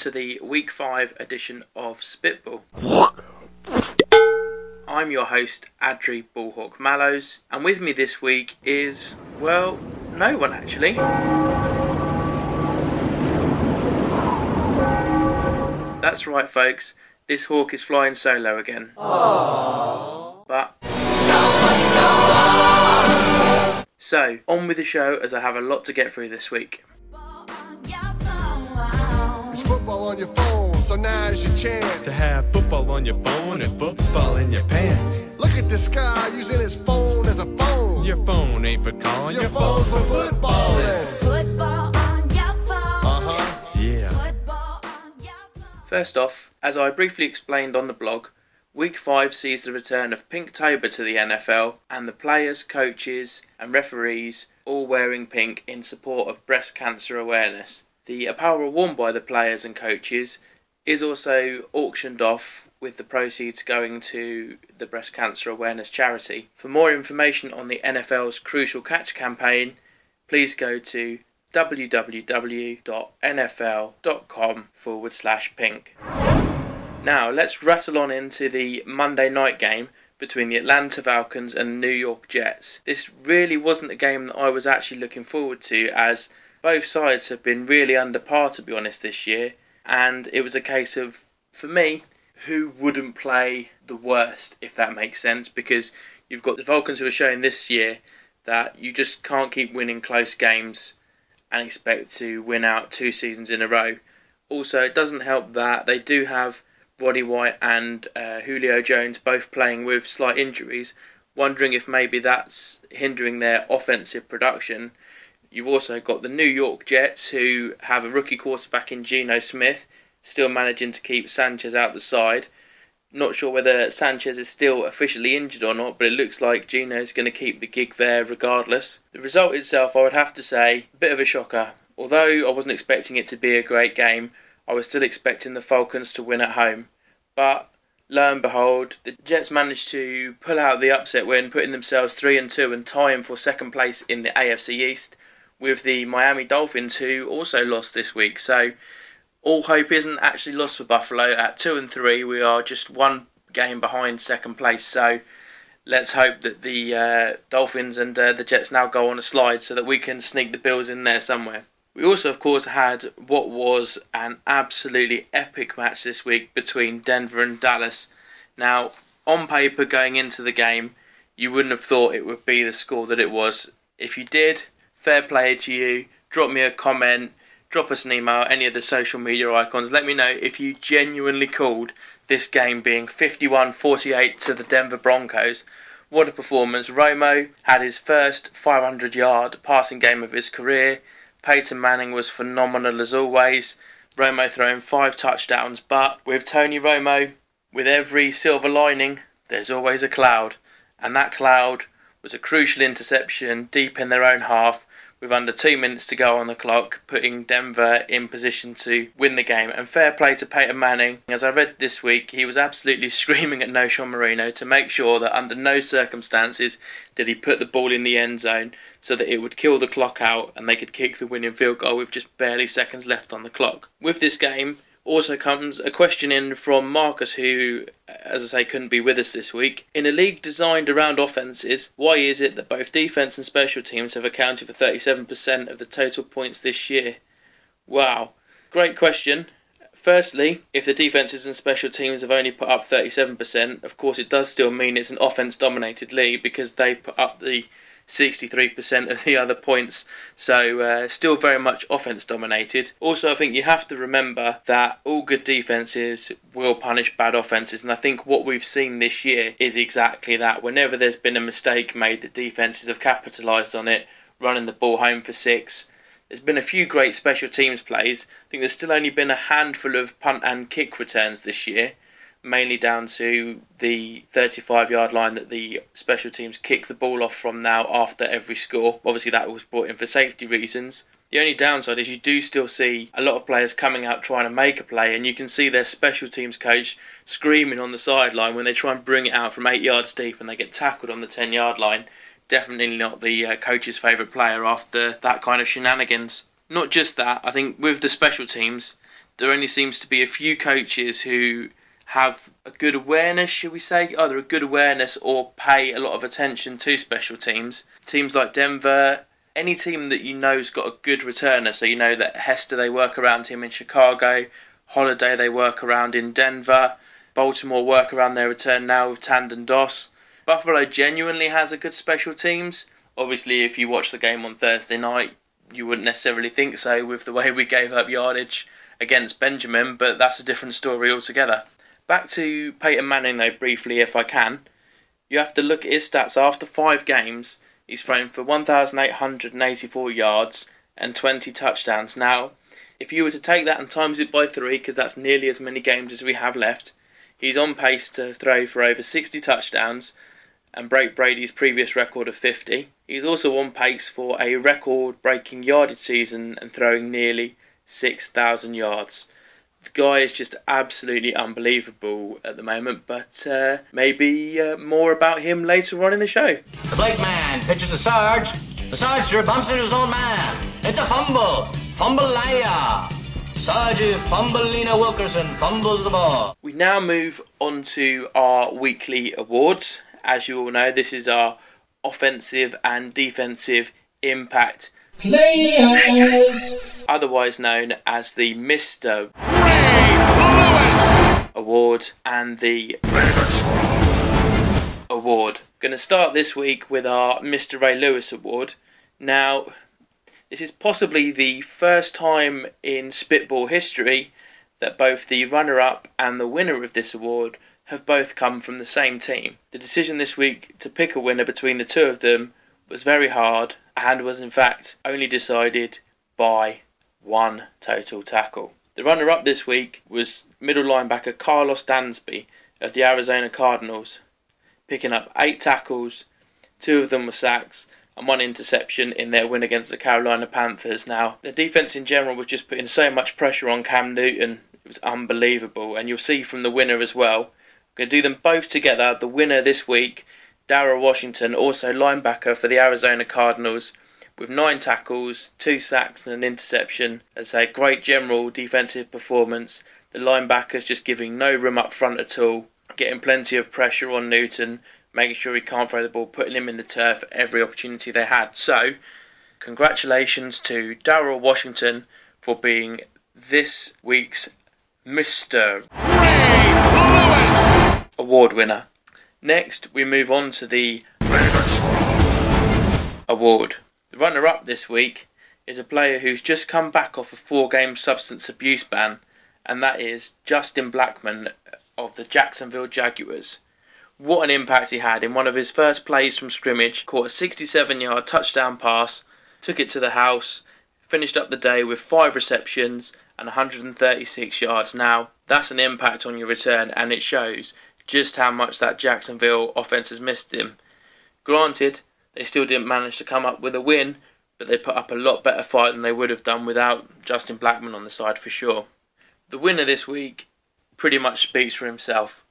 to the Week 5 edition of Spitball. I'm your host, Adri Ballhawk Mallows, and with me this week is, well, no one actually. That's right, folks, this hawk is flying solo again. Aww. But. So, on with the show as I have a lot to get through this week. Your phone, so now's your chance to have football on your phone and football in your pants. Look at this guy using his phone as a phone. Your phone ain't for calling, your, your phone's for footballing. It's football on your phone. Uh huh. Yeah. First off, as I briefly explained on the blog, Week 5 sees the return of pink Pinktober to the NFL and the players, coaches, and referees all wearing pink in support of breast cancer awareness. The apparel worn by the players and coaches is also auctioned off with the proceeds going to the breast cancer awareness charity. For more information on the NFL's Crucial Catch campaign, please go to www.nfl.com forward slash pink. Now, let's rattle on into the Monday night game between the Atlanta Falcons and New York Jets. This really wasn't a game that I was actually looking forward to, as both sides have been really under par, to be honest, this year. And it was a case of, for me, who wouldn't play the worst, if that makes sense, because you've got the Falcons who are showing this year that you just can't keep winning close games and expect to win out two seasons in a row. Also, it doesn't help that they do have Roddy White and uh, Julio Jones both playing with slight injuries, wondering if maybe that's hindering their offensive production. You've also got the New York Jets, who have a rookie quarterback in Geno Smith, still managing to keep Sanchez out the side. Not sure whether Sanchez is still officially injured or not, but it looks like Geno is going to keep the gig there regardless. The result itself, I would have to say, a bit of a shocker. Although I wasn't expecting it to be a great game, I was still expecting the Falcons to win at home. But lo and behold, the Jets managed to pull out the upset win, putting themselves 3 and 2 and tying for second place in the AFC East with the Miami Dolphins who also lost this week. So all hope isn't actually lost for Buffalo. At 2 and 3, we are just one game behind second place. So let's hope that the uh, Dolphins and uh, the Jets now go on a slide so that we can sneak the Bills in there somewhere. We also, of course, had what was an absolutely epic match this week between Denver and Dallas. Now, on paper, going into the game, you wouldn't have thought it would be the score that it was. If you did, fair play to you. Drop me a comment, drop us an email, any of the social media icons. Let me know if you genuinely called this game being 51 48 to the Denver Broncos. What a performance. Romo had his first 500 yard passing game of his career. Peyton Manning was phenomenal as always. Romo throwing five touchdowns, but with Tony Romo, with every silver lining, there's always a cloud. And that cloud was a crucial interception deep in their own half with under two minutes to go on the clock, putting Denver in position to win the game. And fair play to Peyton Manning. As I read this week, he was absolutely screaming at Knowshon Moreno to make sure that under no circumstances did he put the ball in the end zone so that it would kill the clock out and they could kick the winning field goal with just barely seconds left on the clock. With this game, also comes a question in from Marcus, who, as I say, couldn't be with us this week. In a league designed around offences, why is it that both defence and special teams have accounted for 37% of the total points this year? Wow, great question. Firstly, if the defences and special teams have only put up 37%, of course it does still mean it's an offence dominated league because they've put up the 63% of the other points. So uh, still very much offense dominated. Also, I think you have to remember that all good defenses will punish bad offenses, and I think what we've seen this year is exactly that. Whenever there's been a mistake made, the defenses have capitalised on it, running the ball home for six. There's been a few great special teams plays. I think there's still only been a handful of punt and kick returns this year mainly down to the 35 yard line that the special teams kick the ball off from now after every score. Obviously, that was brought in for safety reasons. The only downside is you do still see a lot of players coming out trying to make a play, and you can see their special teams coach screaming on the sideline when they try and bring it out from eight yards deep and they get tackled on the 10 yard line. Definitely not the uh, coach's favourite player after that kind of shenanigans. Not just that, I think with the special teams, there only seems to be a few coaches who have a good awareness, should we say, either a good awareness or pay a lot of attention to special teams. Teams like Denver, any team that you know's got a good returner, so you know that Hester they work around him in Chicago, Holliday they work around in Denver, Baltimore work around their return now with Tandon Doss. Buffalo genuinely has a good special teams. Obviously, if you watch the game on Thursday night, you wouldn't necessarily think so with the way we gave up yardage against Benjamin, but that's a different story altogether. Back to Peyton Manning, though, briefly, if I can. You have to look at his stats after five games. He's thrown for 1,884 yards and 20 touchdowns. Now, if you were to take that and times it by three, because that's nearly as many games as we have left, he's on pace to throw for over 60 touchdowns and break Brady's previous record of 50. He's also on pace for a record breaking yardage season and throwing nearly 6,000 yards. The guy is just absolutely unbelievable at the moment, but uh, maybe uh, more about him later on in the show. The Blake man pitches to Sarge. The Sarge through bumps into his own man. It's a fumble. Fumble-aya. Sarge Fumbleina Wilkerson fumbles the ball. We now move on to our weekly awards. As you all know, this is our offensive and defensive impact Players. otherwise known as the Mr. Award and the Award. Going to start this week with our Mr. Ray Lewis Award. Now, this is possibly the first time in Spitball history that both the runner up and the winner of this award have both come from the same team. The decision this week to pick a winner between the two of them was very hard and was in fact only decided by one total tackle. The runner up this week was middle linebacker Carlos Dansby of the Arizona Cardinals, picking up eight tackles, two of them were sacks, and one interception in their win against the Carolina Panthers. Now, the defense in general was just putting so much pressure on Cam Newton, it was unbelievable, and you'll see from the winner as well. I'm going to do them both together. The winner this week, Daryl Washington, also linebacker for the Arizona Cardinals, with nine tackles, two sacks, and an interception. As a great general defensive performance, the linebackers just giving no room up front at all, getting plenty of pressure on Newton, making sure he can't throw the ball, putting him in the turf every opportunity they had. So, congratulations to Daryl Washington for being this week's Mr. Ray Lewis award winner. Next, we move on to the award. The runner up this week is a player who's just come back off a four game substance abuse ban, and that is Justin Blackmon of the Jacksonville Jaguars. What an impact he had in one of his first plays from scrimmage, caught a 67 yard touchdown pass, took it to the house, finished up the day with five receptions and 136 yards. Now, that's an impact on your return, and it shows just how much that Jacksonville offense has missed him. Granted, they still didn't manage to come up with a win, but they put up a lot better fight than they would have done without Justin Blackmon on the side for sure. The winner this week pretty much speaks for himself.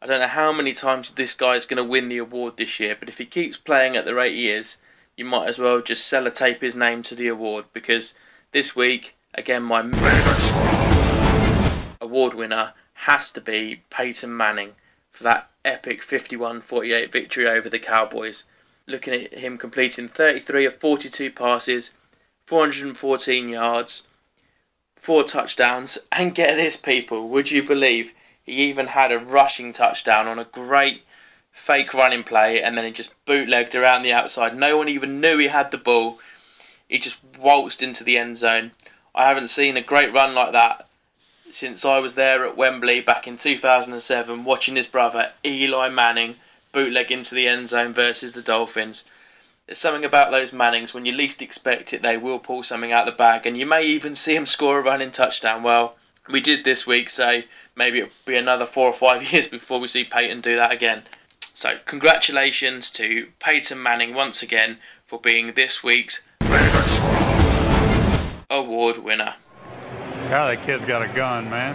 I don't know how many times this guy is going to win the award this year, but if he keeps playing at the rate he is, you might as well just sellotape his name to the award because this week, again, my award winner has to be Peyton Manning for that epic 51 48 victory over the Cowboys. Looking at him completing 33 of 42 passes, 414 yards, four touchdowns, and get this, people, would you believe he even had a rushing touchdown on a great fake running play and then he just bootlegged around the outside. No one even knew he had the ball. He just waltzed into the end zone. I haven't seen a great run like that since I was there at Wembley back in 2007 watching his brother Eli Manning bootleg into the end zone versus the Dolphins. There's something about those Mannings when you least expect it, they will pull something out of the bag, and you may even see them score a running touchdown. Well, we did this week, so maybe it'll be another four or five years before we see Peyton do that again. So, congratulations to Peyton Manning once again for being this week's award winner. God, that kid's got a gun, man.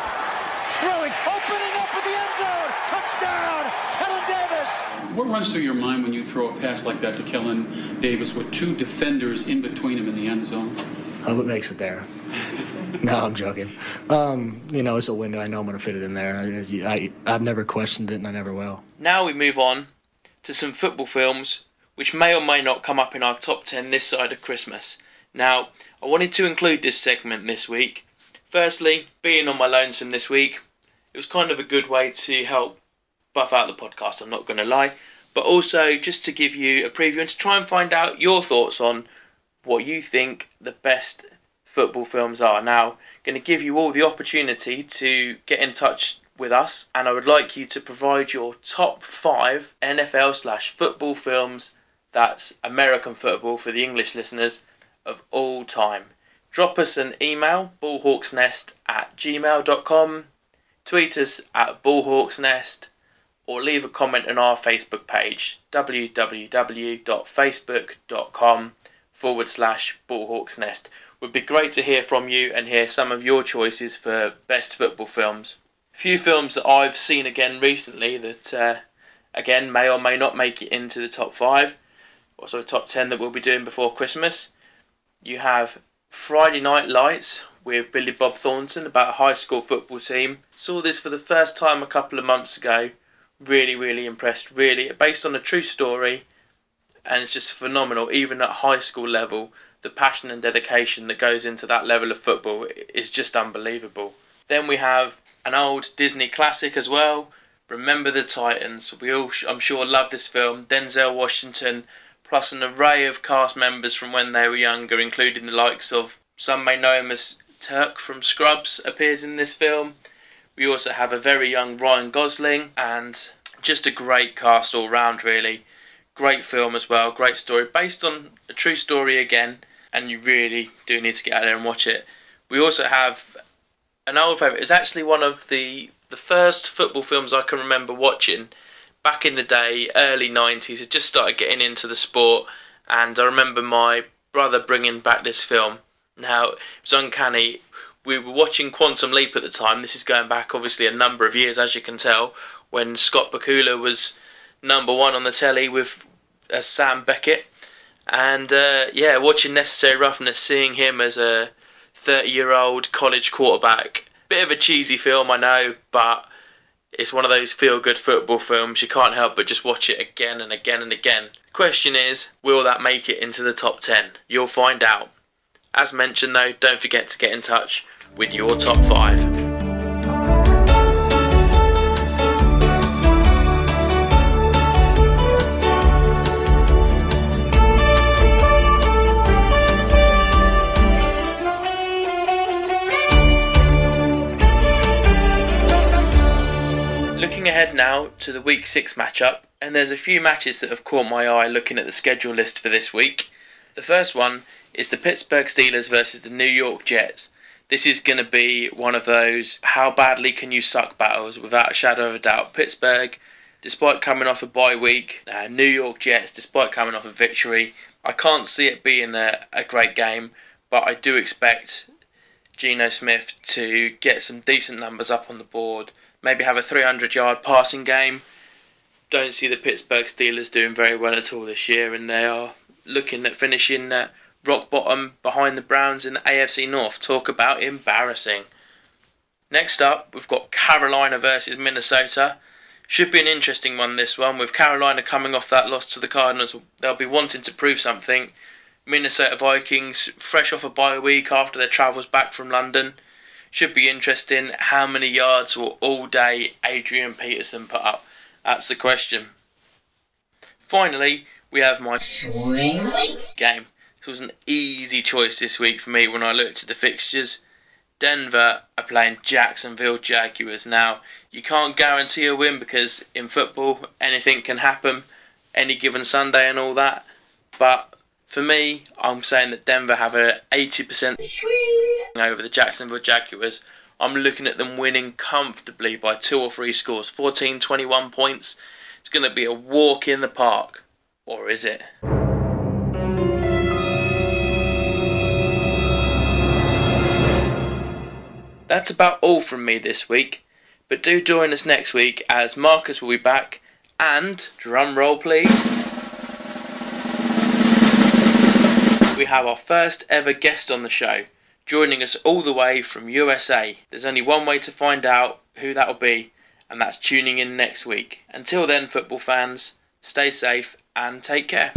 Throwing, opening up in the end zone. Touchdown, Kellen Davis. What runs through your mind when you throw a pass like that to Kellen Davis with two defenders in between him in the end zone? Hope it makes it there. no, I'm joking. Um, you know, it's a window. I know I'm going to fit it in there. I, I, I've never questioned it, and I never will. Now we move on to some football films which may or may not come up in our top 10 this side of Christmas. Now, I wanted to include this segment this week. Firstly, being on my lonesome this week, it was kind of a good way to help buff out the podcast, I'm not going to lie, but also just to give you a preview and to try and find out your thoughts on what you think the best football films are. Now, going to give you all the opportunity to get in touch with us, and I would like you to provide your top five NFL slash football films that's American football for the English listeners of all time. Drop us an email, ballhawksnest at gmail.com, tweet us at ballhawksnest, or leave a comment on our Facebook page, www.facebook.com forward slash ballhawksnest. Would be great to hear from you and hear some of your choices for best football films. A few films that I've seen again recently that, uh, again, may or may not make it into the top five, of top ten that we'll be doing before Christmas. You have Friday Night Lights with Billy Bob Thornton about a high school football team. Saw this for the first time a couple of months ago. Really, really impressed. Really, based on a true story, and it's just phenomenal. Even at high school level, the passion and dedication that goes into that level of football is just unbelievable. Then we have an old Disney classic as well. Remember the Titans. We all, I'm sure, love this film. Denzel Washington, plus an array of cast members from when they were younger, including the likes of some may know him as Turk from Scrubs, appears in this film. We also have a very young Ryan Gosling, and just a great cast all round, really. Great film as well, great story, based on a true story again, and you really do need to get out there and watch it. We also have an old favourite. It's actually one of the the first football films I can remember watching back in the day, early nineties. I just started getting into the sport, and I remember my brother bringing back this film. Now it was uncanny. We were watching Quantum Leap at the time. This is going back obviously a number of years, as you can tell, when Scott Bakula was number one on the telly with uh, Sam Beckett. And uh, yeah, watching Necessary Roughness, seeing him as a 30 year old college quarterback. Bit of a cheesy film, I know, but it's one of those feel good football films. You can't help but just watch it again and again and again. Question is, will that make it into the top 10? You'll find out. As mentioned, though, don't forget to get in touch with your top 5. Looking ahead now to the week 6 matchup, and there's a few matches that have caught my eye looking at the schedule list for this week. The first one is the Pittsburgh Steelers versus the New York Jets. This is going to be one of those how badly can you suck battles without a shadow of a doubt. Pittsburgh, despite coming off a bye week, uh, New York Jets, despite coming off a victory, I can't see it being a, a great game, but I do expect Geno Smith to get some decent numbers up on the board maybe have a 300 yard passing game. Don't see the Pittsburgh Steelers doing very well at all this year, and they are looking at finishing uh, rock bottom behind the Browns in the AFC North. Talk about embarrassing. Next up, we've got Carolina versus Minnesota. Should be an interesting one, this one. With Carolina coming off that loss to the Cardinals, they'll be wanting to prove something. Minnesota Vikings, fresh off a bye week after their travels back from London, should be interesting. How many yards will all day Adrian Peterson put up? That's the question. Finally, we have my game. This was an easy choice this week for me when I looked at the fixtures. Denver are playing Jacksonville Jaguars. Now, you can't guarantee a win because in football anything can happen any given Sunday and all that. But for me, I'm saying that Denver have an 80% over the Jacksonville Jaguars. I'm looking at them winning comfortably by two or three scores 14 21 points. It's going to be a walk in the park. Or is it? That's about all from me this week, but do join us next week as Marcus will be back and, drum roll please, we have our first ever guest on the show, joining us all the way from USA. There's only one way to find out who that'll be, and that's tuning in next week. Until then, football fans, stay safe and take care.